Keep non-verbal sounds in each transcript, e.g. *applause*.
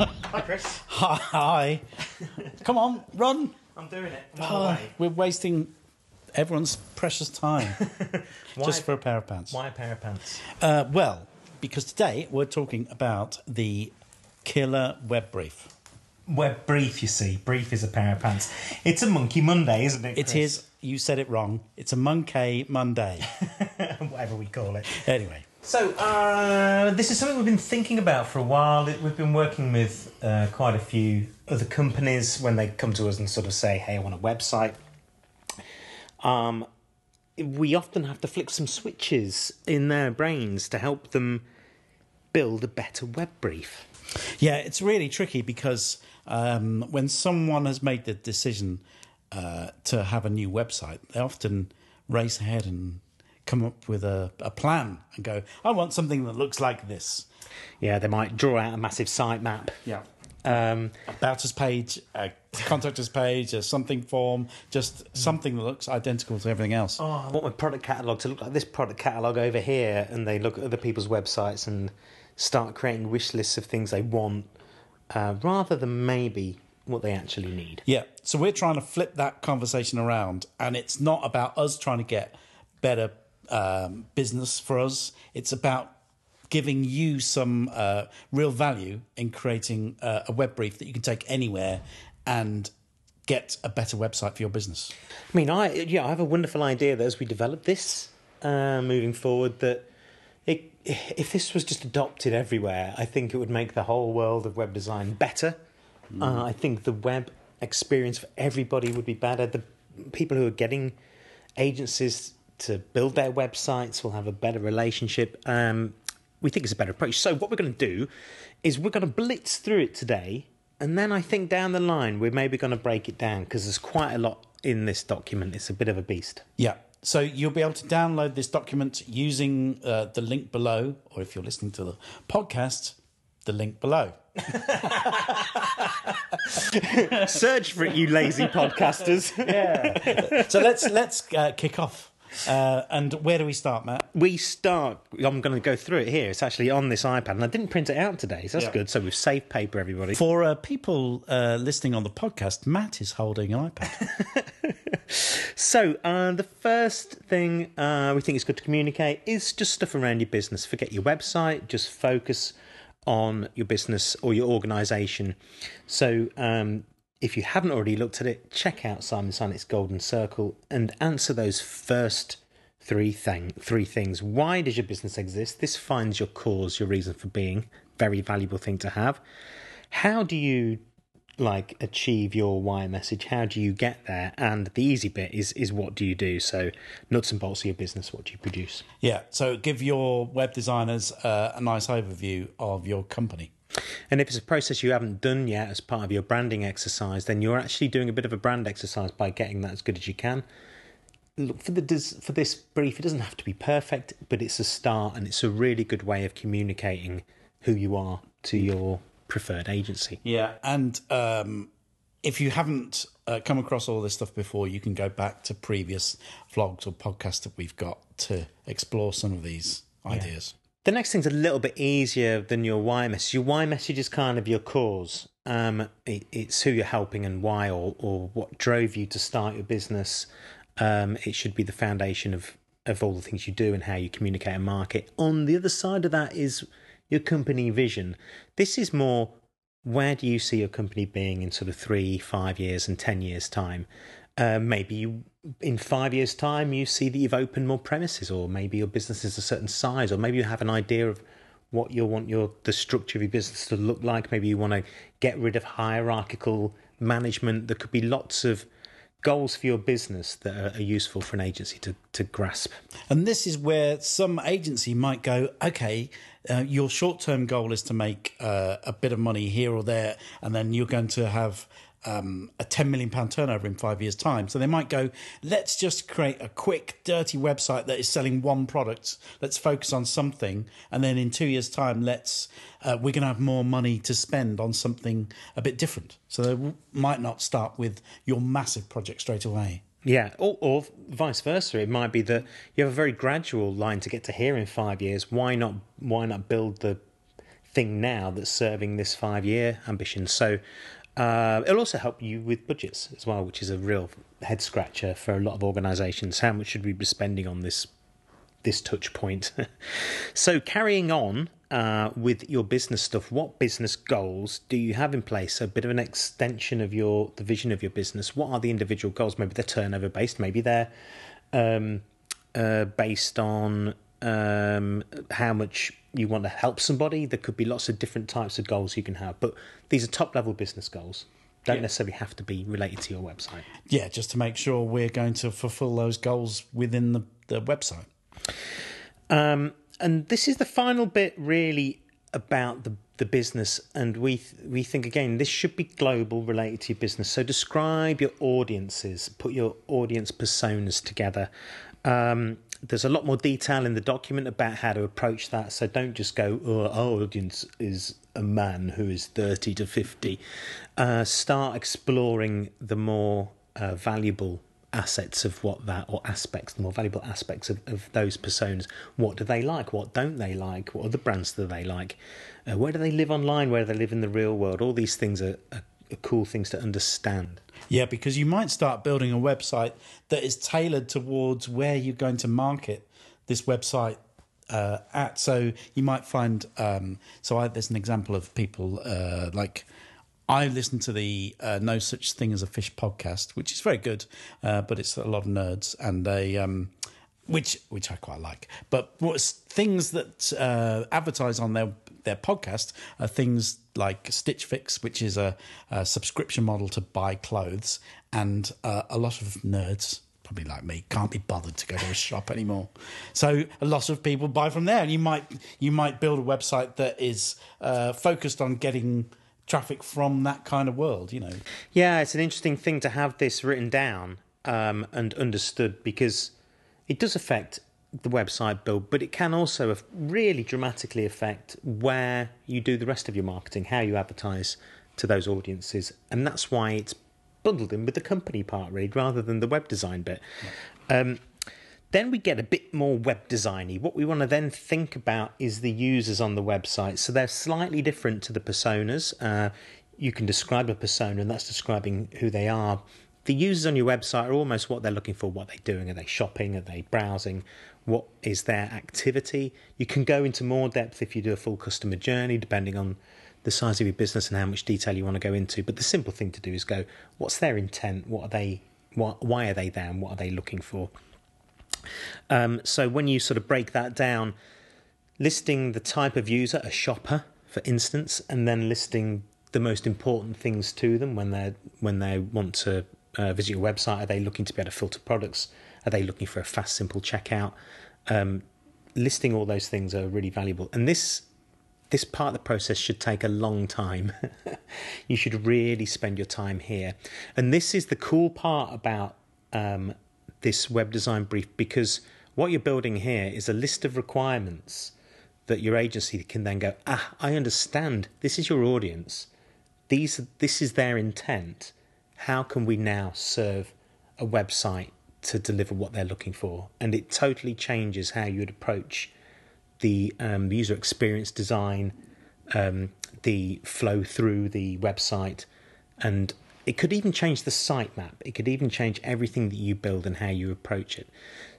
Hi, Chris. Hi. Come on, run. I'm doing it. I'm Oh, we're wasting everyone's precious time *laughs* just for a pair of pants. why a pair of pants? Uh, well, because today we're talking about the killer web brief. Web brief, you see. Brief is a pair of pants. It's a Monkey Monday, isn't it? It Chris? is, you said it wrong, it's a Monkey Monday. *laughs* Whatever we call it. anyway, So, uh, this is something we've been thinking about for a while. We've been working with uh, quite a few other companies when they come to us and sort of say, hey, I want a website. Um, we often have to flick some switches in their brains to help them build a better web brief. yeah, it's really tricky because um, when someone has made the decision uh, to have a new website, they often race ahead and come up with a, a plan and go, I want something that looks like this. Yeah, they might draw out a massive sitemap. Yeah. Um, about us page, a contact us page, a something form, just something that looks identical to everything else. oh, I want my product catalogue to look like this product catalogue over here, and they look at other people's websites and start creating wish lists of things they want, uh, rather than maybe what they actually need. Yeah, so we're trying to flip that conversation around, and it's not about us trying to get better um, business for us. It's about giving you some uh, real value in creating uh, a web brief that you can take anywhere and get a better website for your business. I mean, I yeah, I have a wonderful idea that as we develop this uh, moving forward, that it, if this was just adopted everywhere, I think it would make the whole world of web design better. Uh, I think the web experience for everybody would be better. The people who are getting agencies to build their websites will have a better relationship. Um, we think it's a better approach. So what we're going to do is we're going to blitz through it today, and then I think down the line we're maybe going to break it down because there's quite a lot in this document. It's a bit of a beast. Yeah. So you'll be able to download this document using uh, the link below, or if you're listening to the podcast, the link below. *laughs* Search for it, you lazy podcasters. *laughs* Yeah. so let's let's uh, kick off. Uh, and where do we start, Matt? We start. I'm going to go through it here. It's actually on this iPad, and I didn't print it out today, so that's Yeah. good. So we've saved paper, everybody. For uh, people uh, listening on the podcast, Matt is holding an iPad. *laughs* So, uh, the first thing uh, we think is good to communicate is just stuff around your business. Forget your website, just focus on your business or your organization. So, um, if you haven't already looked at it, check out Simon Sinek's Golden Circle and answer those first three thing, three things. Why does your business exist? This finds your cause, your reason for being. Very valuable thing to have. How do you like achieve your why message? How do you get there? And the easy bit is is what do you do? So nuts and bolts of your business. What do you produce? yeah. So give your web designers uh, a nice overview of your company. And if it's a process you haven't done yet as part of your branding exercise, then you're actually doing a bit of a brand exercise by getting that as good as you can. Look for the for this brief. It doesn't have to be perfect, but it's a start, and it's a really good way of communicating who you are to your preferred agency. Yeah. And um, if you haven't uh, come across all this stuff before, you can go back to previous vlogs or podcasts that we've got to explore some of these ideas. The next thing's a little bit easier than your why message. Your why message is kind of your cause. Um, it, it's who you're helping and why, or or what drove you to start your business. Um, it should be the foundation of of all the things you do and how you communicate and market. On the other side of that is your company vision. This is more where do you see your company being in sort of three, five years, and ten years time? Uh, maybe you, in five years' time, you see that you've opened more premises, or maybe your business is a certain size, or maybe you have an idea of what you want your the structure of your business to look like. Maybe you want to get rid of hierarchical management. There could be lots of goals for your business that are, useful for an agency to, to grasp. And this is where some agency might go, okay, uh, your short term goal is to make uh, a bit of money here or there, and then you're going to have um, a 10 million pound turnover in five years' time. So they might go, let's just create a quick, dirty website that is selling one product. Let's focus on something. And then in two years' time, let's, uh, we're going to have more money to spend on something a bit different. So they w- might not start with your massive project straight away. Yeah, or, or vice versa. It might be that you have a very gradual line to get to here in five years. Why not? Why not build the thing now that's serving this five year ambition. So uh, it'll also help you with budgets as well, which is a real head scratcher for a lot of organisations. How much should we be spending on this this touch point? *laughs* so carrying on uh, with your business stuff, what business goals do you have in place? A bit of an extension of your the vision of your business. What are the individual goals? Maybe they're turnover based. Maybe they're um, uh, based on um, how much you want to help somebody. There could be lots of different types of goals you can have, but these are top level business goals. Don't yeah. necessarily have to be related to your website. Yeah, just to make sure we're going to fulfill those goals within the, the website. Um, and this is the final bit, really, about the the business. And we we think again, this should be global, related to your business. So describe your audiences, put your audience personas together. Um, there's a lot more detail in the document about how to approach that. So don't just go, oh, our audience is a man who is 30 to 50. Uh, start exploring the more uh, valuable assets of what that, or aspects, the more valuable aspects of, of those personas. What do they like? What don't they like? What other brands do they like? Uh, where do they live online? Where do they live in the real world? All these things are, are, are cool things to understand. Yeah, because you might start building a website that is tailored towards where you're going to market this website uh, at. So you might find. Um, so I, there's an example of people uh, like. I listen to the uh, No Such Thing as a Fish podcast, which is very good, uh, but it's a lot of nerds and they, um, which which I quite like. But what's things that uh, advertise on their their podcast are things like Stitch Fix, which is a, a subscription model to buy clothes, and uh, a lot of nerds. Probably like me, can't be bothered to go to a shop anymore. So a lot of people buy from there, and you might you might build a website that is uh, focused on getting traffic from that kind of world. You know. Yeah, it's an interesting thing to have this written down um, and understood because it does affect the website build, but it can also really dramatically affect where you do the rest of your marketing, how you advertise to those audiences, and that's why it's bundled in with the company part, really, rather than the web design bit. Um, then we get a bit more web designy. What we want to then think about is the users on the website. So they're slightly different to the personas. Uh, you can describe a persona, and that's describing who they are. The users on your website are almost what they're looking for. What they're doing? Are they shopping? Are they browsing? What is their activity. You can go into more depth if you do a full customer journey, depending on the size of your business and how much detail you want to go into. But the simple thing to do is go, what's their intent? What are they? What, why are they there? And what are they looking for? Um, so when you sort of break that down, listing the type of user, a shopper, for instance, and then listing the most important things to them when they when they want to uh, visit your website. Are they looking to be able to filter products? Are they looking for a fast, simple checkout? Um, listing all those things are really valuable. And this this part of the process should take a long time. *laughs* you should really spend your time here. And this is the cool part about um, this web design brief because what you're building here is a list of requirements that your agency can then go, ah, I understand. This is your audience. These, this is their intent. How can we now serve a website to deliver what they're looking for. And it totally changes how you'd approach the um, user experience design, um, the flow through the website, and it could even change the sitemap. It could even change everything that you build and how you approach it.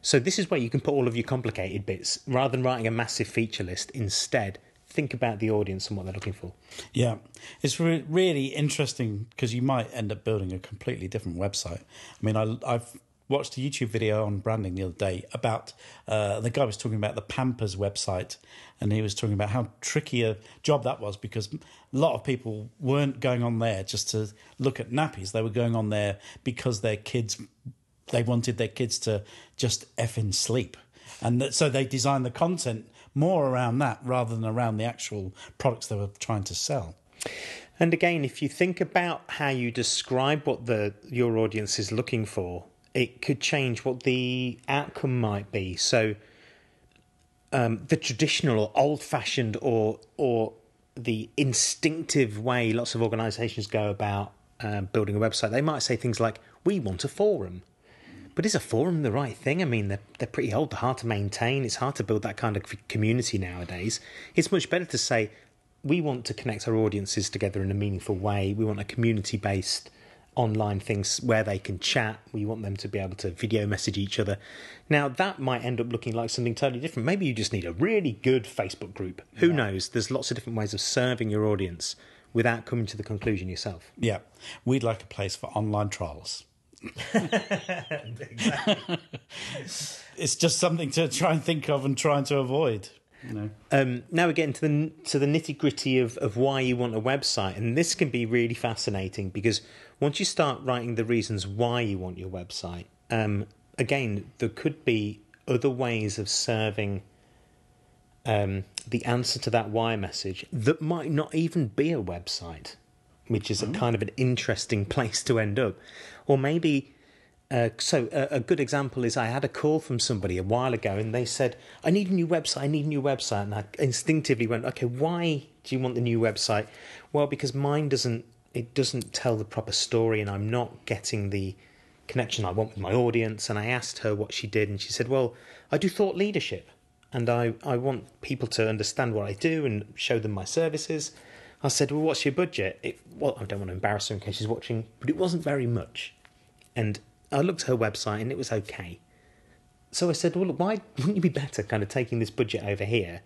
So, this is where you can put all of your complicated bits rather than writing a massive feature list. Instead, think about the audience and what they're looking for. Yeah, it's re- really interesting because you might end up building a completely different website. I mean, I, I've watched a YouTube video on branding the other day about uh, the guy was talking about the Pampers website, and he was talking about how tricky a job that was because a lot of people weren't going on there just to look at nappies; they were going on there because their kids they wanted their kids to just effing sleep, and that, so they designed the content more around that rather than around the actual products they were trying to sell. And again, if you think about how you describe what the your audience is looking for, it could change what the outcome might be. So, um, the traditional or old-fashioned or or the instinctive way lots of organisations go about um, building a website, they might say things like, "We want a forum." But is a forum the right thing? I mean, they're, they're pretty old, they're hard to maintain. It's hard to build that kind of community nowadays. It's much better to say, we want to connect our audiences together in a meaningful way. We want a community based online things where they can chat. We want them to be able to video message each other. Now, that might end up looking like something totally different. Maybe you just need a really good Facebook group. Who yeah. knows? There's lots of different ways of serving your audience without coming to the conclusion yourself. Yeah. We'd like a place for online trials. *laughs* it's just something to try and think of and trying to avoid. You know. Um, now we get into the to the nitty gritty of, of why you want a website, and this can be really fascinating because once you start writing the reasons why you want your website, um, again, there could be other ways of serving um, the answer to that why message that might not even be a website, which is a mm. kind of an interesting *laughs* place to end up, or maybe uh, so a, a, good example is I had a call from somebody a while ago, and they said, "I need a new website. I need a new website." And I instinctively went, "Okay, why do you want the new website?" Well, because mine doesn't it doesn't tell the proper story, and I'm not getting the connection I want with my audience. And I asked her what she did, and she said, "Well, I do thought leadership, and I I want people to understand what I do and show them my services." I said, "Well, what's your budget?" It, well, I don't want to embarrass her in case she's watching, but it wasn't very much, and I looked at her website and it was okay. So I said, well, look, why wouldn't you be better kind of taking this budget over here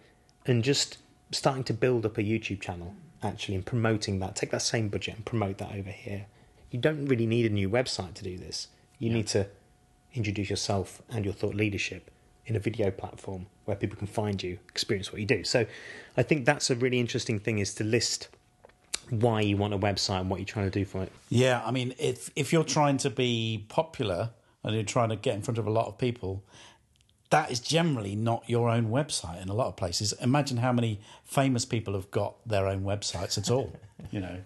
and just starting to build up a YouTube channel actually and promoting that? Take that same budget and promote that over here. You don't really need a new website to do this. You yeah. need to introduce yourself and your thought leadership in a video platform where people can find you, experience what you do. So I think that's a really interesting thing is to list why you want a website and what you're trying to do for it. Yeah, I mean, if if you're trying to be popular and you're trying to get in front of a lot of people, that is generally not your own website in a lot of places. Imagine how many famous people have got their own websites at all. *laughs* you know,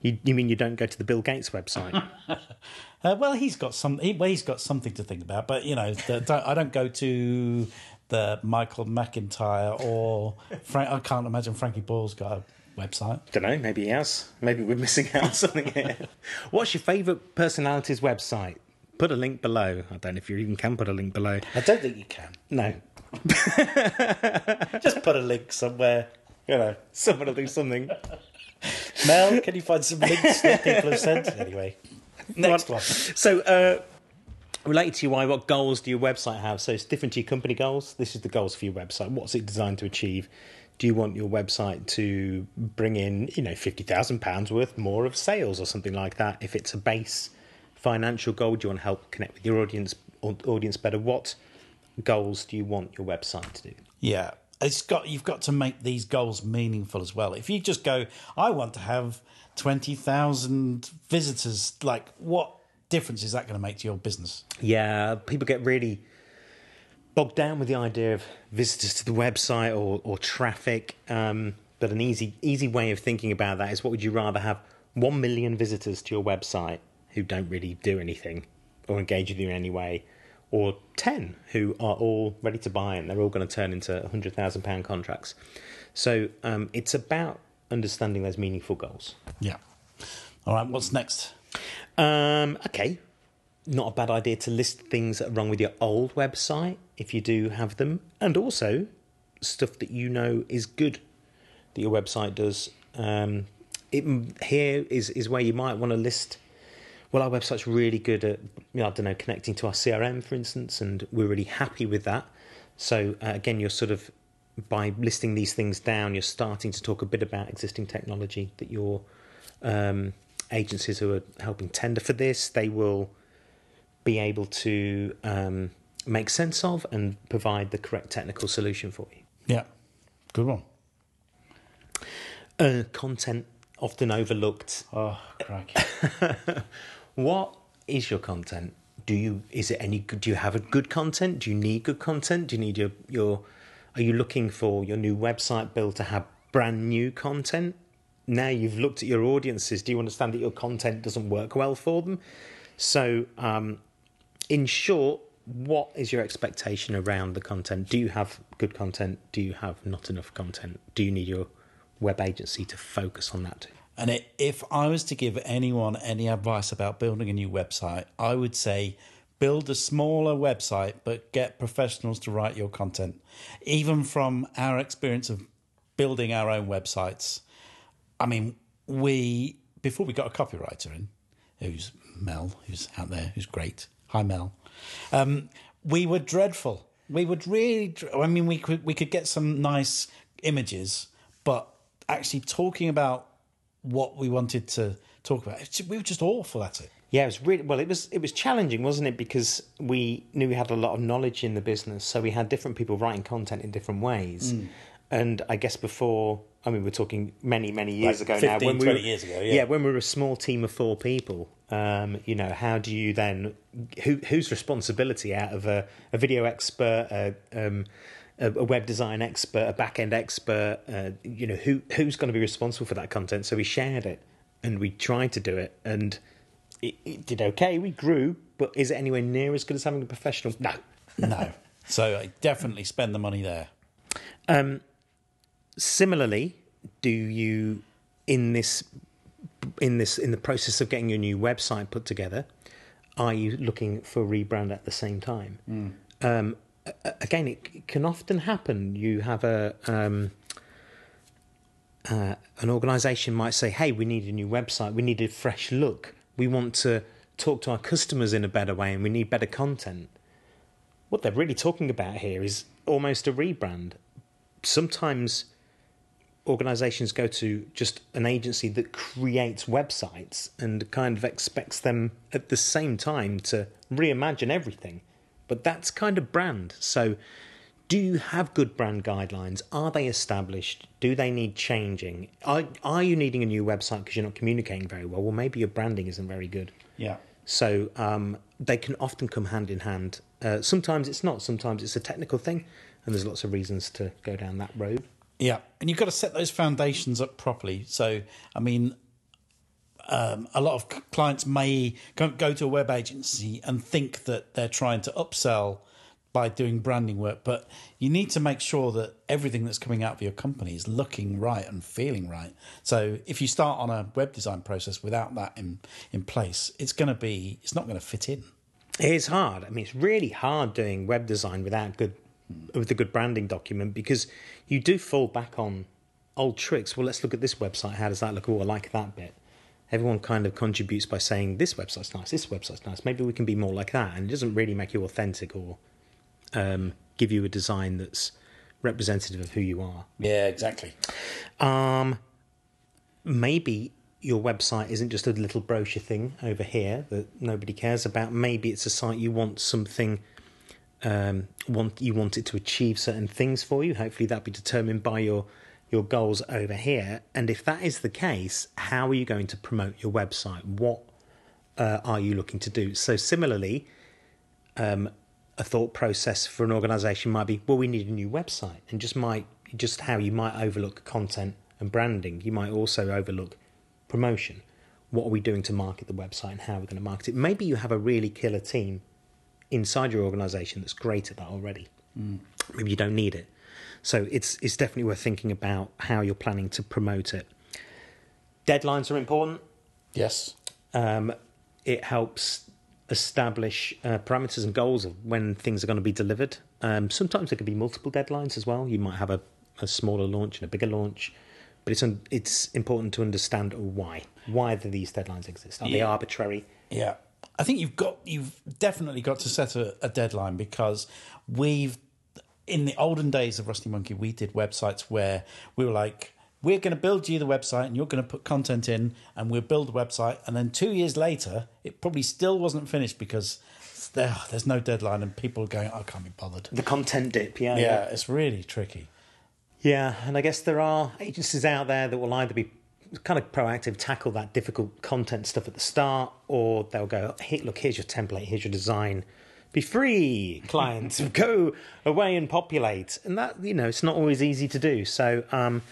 you, you mean you don't go to the Bill Gates website? *laughs* uh, well, he's got some. He, well, he's got something to think about, but you know, the, don't, I don't go to the Michael McIntyre or Frank. I can't imagine Frankie Boyle's got a website. Don't know. Maybe he has. Maybe we're missing out on something here. *laughs* What's your favourite personality's website? Put a link below. I don't know if you even can put a link below. I don't think you can. No. *laughs* Just put a link somewhere. You know, someone will do something. Mel, can you find some links that people have sent? Anyway, next one. So, uh, related to your why, what goals do your website have? So it's different to your company goals. This is the goals for your website. What's it designed to achieve? do you want your website to bring in, you know, fifty thousand pounds worth more of sales or something like that? If it's a base financial goal, do you want to help connect with your audience audience better? What goals do you want your website to do? Yeah, it's got you've got to make these goals meaningful as well. If you just go, I want to have twenty thousand visitors, like what difference is that going to make to your business? Yeah, people get really bogged down with the idea of visitors to the website or, or traffic. Um, but an easy easy way of thinking about that is what would you rather have one million visitors to your website who don't really do anything or engage with you in any way, or ten who are all ready to buy and they're all going to turn into hundred thousand pound contracts. So um, it's about understanding those meaningful goals. Yeah. All right. What's next? Um, okay. Not a bad idea to list things that are wrong with your old website if you do have them, and also stuff that you know is good that your website does. Um, it, here is is where you might want to list. Well, our website's really good at you know, I don't know connecting to our CRM, for instance, and we're really happy with that. So uh, again, you're sort of by listing these things down, you're starting to talk a bit about existing technology that your um, agencies who are helping tender for this they will be able to um, make sense of and provide the correct technical solution for you. Yeah, good one. Uh, content often overlooked. Oh, crikey. *laughs* what is your content? Do you is it any? Do you have a good content? Do you need good content? Do you need your your? Are you looking for your new website build to have brand new content? Now you've looked at your audiences. Do you understand that your content doesn't work well for them? So, um, in short, what is your expectation around the content? Do you have good content? Do you have not enough content? Do you need your web agency to focus on that? And it, if I was to give anyone any advice about building a new website, I would say build a smaller website, but get professionals to write your content. Even from our experience of building our own websites. I mean, we before we got a copywriter in, who's Mel, who's out there, who's great. Hi, Mel. Um, we were dreadful. We would really. I mean, we could we could get some nice images, but actually talking about what we wanted to talk about, it's- we were just awful at it. Yeah, it was really well. It was it was challenging, wasn't it? Because we knew we had a lot of knowledge in the business, so we had different people writing content in different ways. Mm. And I guess before, I mean, we're talking many many years Like ago now. 15, When we 20 were, years ago, yeah. when we were a small team of four people, um, you know, how do you then who whose responsibility out of a, a video expert, a, um, a, a web design expert, a back end expert, uh, you know, who who's going to be responsible for that content? So we shared it and we tried to do it and it, it did okay. We grew, but is it anywhere near as good as having a professional? No. No, so I definitely spend the money there. Um, Similarly, do you in this in this in the process of getting your new website put together, are you looking for a rebrand at the same time? Um, a- a- again, it can often happen. You have a um, uh, an organisation might say, "Hey, we need a new website. We need a fresh look. We want to talk to our customers in a better way, and we need better content." What they're really talking about here is almost a rebrand. Sometimes organizations go to just an agency that creates websites and kind of expects them at the same time to reimagine everything. But that's kind of brand. So, do you have good brand guidelines? Are they established? Do they need changing? Are, are you needing a new website because you're not communicating very well? Well, maybe your branding isn't very good. Yeah. So um, they can often come hand in hand. Uh, sometimes it's not. Sometimes it's a technical thing, and there's lots of reasons to go down that road. Yeah, and you've got to set those foundations up properly. So, I mean, um, a lot of clients may go, to a web agency and think that they're trying to upsell by doing branding work, but you need to make sure that everything that's coming out of your company is looking right and feeling right. So, if you start on a web design process without that in in place, it's going to be it's not going to fit in. It is hard. I mean, it's really hard doing web design without good with a good branding document because you do fall back on old tricks. Well, let's look at this website. How does that look? Oh, I like that bit. Everyone kind of contributes by saying this website's nice, this website's nice. Maybe we can be more like that, and it doesn't really make you authentic or um, give you a design that's representative of who you are. Yeah, exactly. Um, maybe your website isn't just a little brochure thing over here that nobody cares about. Maybe it's a site you want something. Um, want you want it to achieve certain things for you. Hopefully, that be determined by your your goals over here. And if that is the case, how are you going to promote your website? What uh, are you looking to do? So, similarly, um, a thought process for an organization might be well we need a new website and just might just how you might overlook content and branding you might also overlook promotion what are we doing to market the website and how are we're going to market it maybe you have a really killer team inside your organization that's great at that already maybe you don't need it so it's it's definitely worth thinking about how you're planning to promote it deadlines are important Yes. um, it helps establish uh, parameters and goals of when things are going to be delivered. Um, sometimes there could be multiple deadlines as well. You might have a, a smaller launch and a bigger launch, but it's un- it's important to understand why. Why do these deadlines exist? Are they arbitrary? Yeah, I think you've got you've definitely got to set a, a deadline because we've in the olden days of Rusty Monkey we did websites where we were like we're going to build you the website and you're going to put content in and we'll build the website and then two years later it probably still wasn't finished because there, there's no deadline and people are going I can't be bothered. The content dip, yeah, Yeah, it's really tricky. Yeah, and I guess there are agencies out there that will either be kind of proactive, tackle that difficult content stuff at the start, or they'll go, hey, look, here's your template, here's your design. Be free, clients. *laughs* go away and populate. And that, you know, it's not always easy to do. So, um,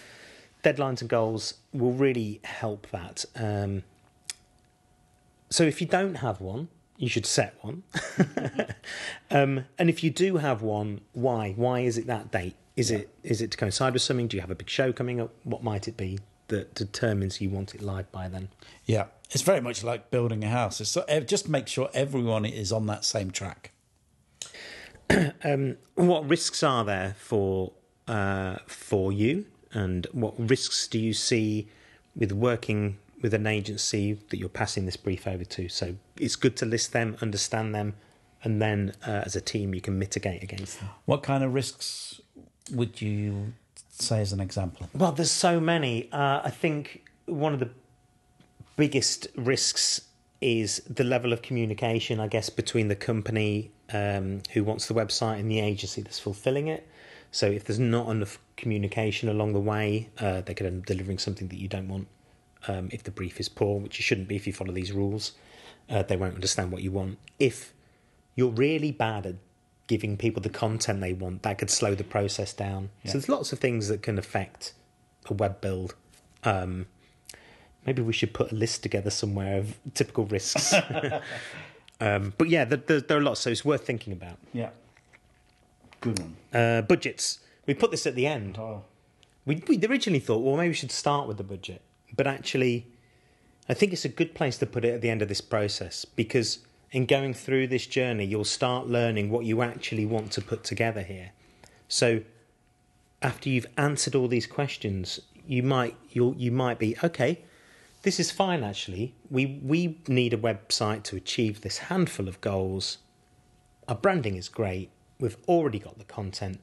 deadlines and goals will really help that. Um, so, if you don't have one, you should set one. *laughs* um, and if you do have one, why? Why is it that date? Is it is it to coincide with something? Do you have a big show coming up? What might it be that determines you want it live by then? Yeah, it's very much like building a house. It's so, just make sure everyone is on that same track. *clears throat* What risks are there for uh, for you and what risks do you see with working with an agency that you're passing this brief over to. So it's good to list them, understand them, and then uh, as a team you can mitigate against them. What kind of risks would you say as an example? Well, there's so many. Uh, I think one of the biggest risks is the level of communication, I guess, between the company um, who wants the website and the agency that's fulfilling it. So if there's not enough communication along the way, uh, they could end up delivering something that you don't want. Um, if the brief is poor, which you shouldn't be if you follow these rules, uh, they won't understand what you want. If you're really bad at giving people the content they want, that could slow the process down. Yeah. So there's lots of things that can affect a web build. Um, maybe we should put a list together somewhere of typical risks. *laughs* um, but yeah, there, there, there, are lots, so it's worth thinking about. Yeah. Good one. Uh, budgets. We put this at the end. Oh. We, we originally thought, well, maybe we should start with the budget. But actually, I think it's a good place to put it at the end of this process because in going through this journey, you'll start learning what you actually want to put together here. So after you've answered all these questions, you might you you might be okay. This is fine actually. We we need a website to achieve this handful of goals. Our branding is great. We've already got the content.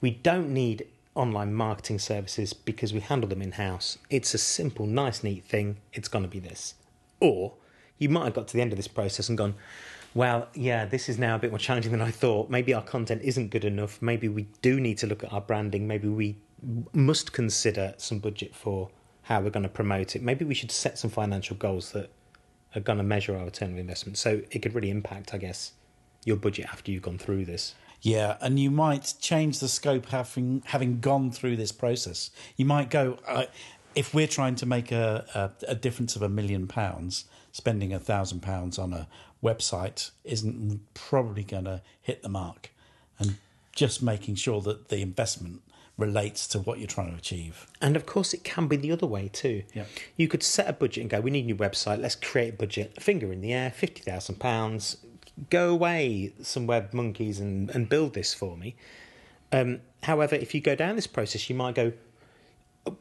We don't need online marketing services because we handle them in house. It's a simple, nice, neat thing. It's going to be this. Or you might have got to the end of this process and gone, well, yeah, this is now a bit more challenging than I thought. Maybe our content isn't good enough. Maybe we do need to look at our branding. Maybe we must consider some budget for how we're going to promote it. Maybe we should set some financial goals that are going to measure our return of investment. So it could really impact, I guess, your budget after you've gone through this. Yeah, and you might change the scope having having gone through this process. You might go uh, if we're trying to make a, a, a difference of a million pounds, spending a thousand pounds on a website isn't probably going to hit the mark, and just making sure that the investment relates to what you're trying to achieve. And of course, it can be the other way too. Yeah. You could set a budget and go, we need a new website, let's create a budget, finger in the air, £50,000, go away, some web monkeys, and, and build this for me. Um, however, if you go down this process, you might go,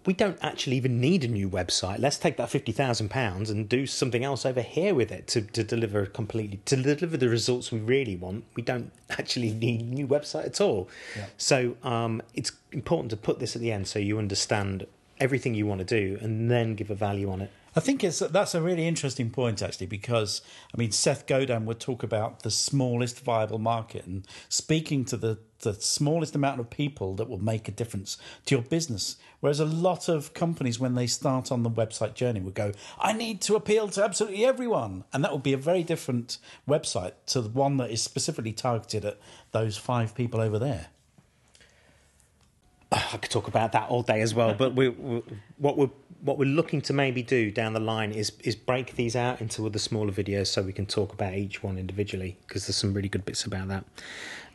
we don't actually even need a new website. Let's take that fifty thousand pounds and do something else over here with it to, to deliver completely to deliver the results we really want. We don't *laughs* actually need a new website at all. Yeah. So um, it's important to put this at the end so you understand everything you want to do and then give a value on it. I think it's that's a really interesting point actually because I mean Seth Godin would talk about the smallest viable market and speaking to the the smallest amount of people that will make a difference to your business. Whereas a lot of companies when they start on the website journey would go, I need to appeal to absolutely everyone. And that would be a very different website to the one that is specifically targeted at those five people over there. I could talk about that all day as well, but we, we, what we're what we're looking to maybe do down the line is is break these out into other smaller videos so we can talk about each one individually because there's some really good bits about that.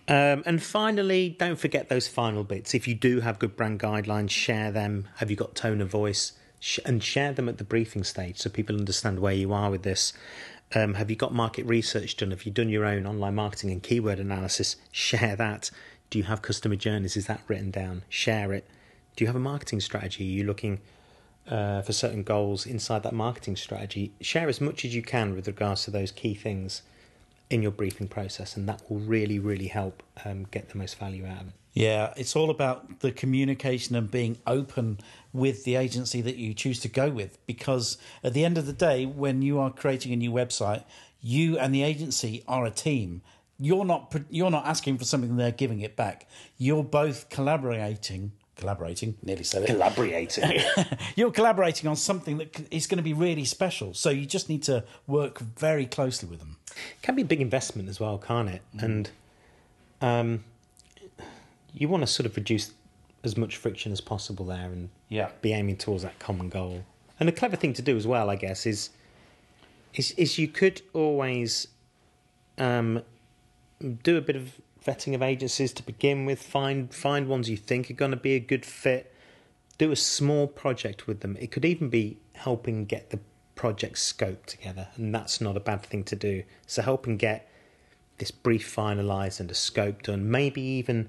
Um, and finally, don't forget those final bits. If you do have good brand guidelines, share them. Have you got tone of voice? And share them at the briefing stage so people understand where you are with this. Um, have you got market research done? Have you done your own online marketing and keyword analysis? Share that. Do you have customer journeys? Is that written down? Share it. Do you have a marketing strategy? Are you looking uh, for certain goals inside that marketing strategy? Share as much as you can with regards to those key things in your briefing process, and that will really, really help um, get the most value out of it. Yeah, it's all about the communication and being open with the agency that you choose to go with. Because at the end of the day, when you are creating a new website, you and the agency are a team. You're not you're not asking for something; they're giving it back. You're both collaborating collaborating, nearly said it. Collaborating. *laughs* You're collaborating on something that is going to be really special. So you just need to work very closely with them. It can be a big investment as well, can't it? Mm. And um, you want to sort of reduce as much friction as possible there and yeah. be aiming towards that common goal. And a clever thing to do as well, I guess, is is, is you could always um, do a bit of vetting of agencies to begin with. Find find ones you think are going to be a good fit. Do a small project with them. It could even be helping get the project scope together, and that's not a bad thing to do. So helping get this brief finalized and a scope done. Maybe even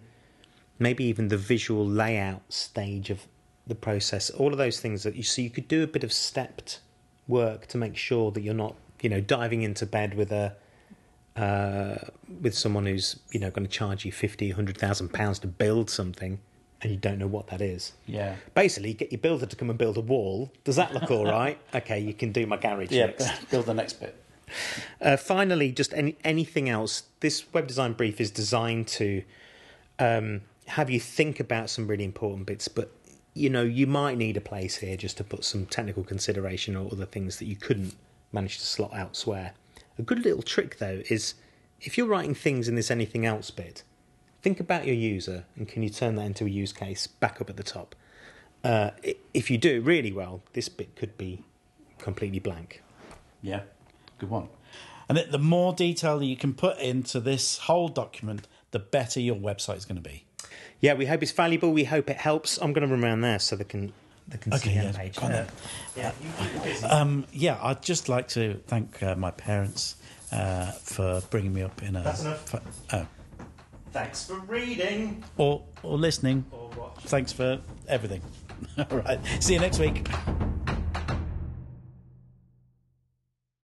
maybe even the visual layout stage of the process, all of those things that you so you could do a bit of stepped work to make sure that you're not, you know, diving into bed with a uh, with someone who's you know going to charge you fifty, hundred thousand pounds to build something, and you don't know what that is. Yeah. Basically, get your builder to come and build a wall. Does that look all right? *laughs* Okay, you can do my garage Yeah. next. *laughs* Build the next bit. Uh, finally, just any anything else. This web design brief is designed to um, have you think about some really important bits, but you know you might need a place here just to put some technical consideration or other things that you couldn't manage to slot elsewhere. A good little trick though is if you're writing things in this anything else bit, think about your user and can you turn that into a use case back up at the top. Uh, if you do it really well, this bit could be completely blank. Yeah, good one. And the more detail that you can put into this whole document, the better your website is going to be. Yeah, we hope it's valuable. We hope it helps. I'm going to run around there so they can they can Okay, the yeah, page. go on then. yeah, you keep it busy. Um, yeah, I'd just like to thank uh, my parents uh, for bringing me up in a. That's enough. for- oh, Thanks for reading or or listening. or watching. Thanks for everything. *laughs* All right. See you next week.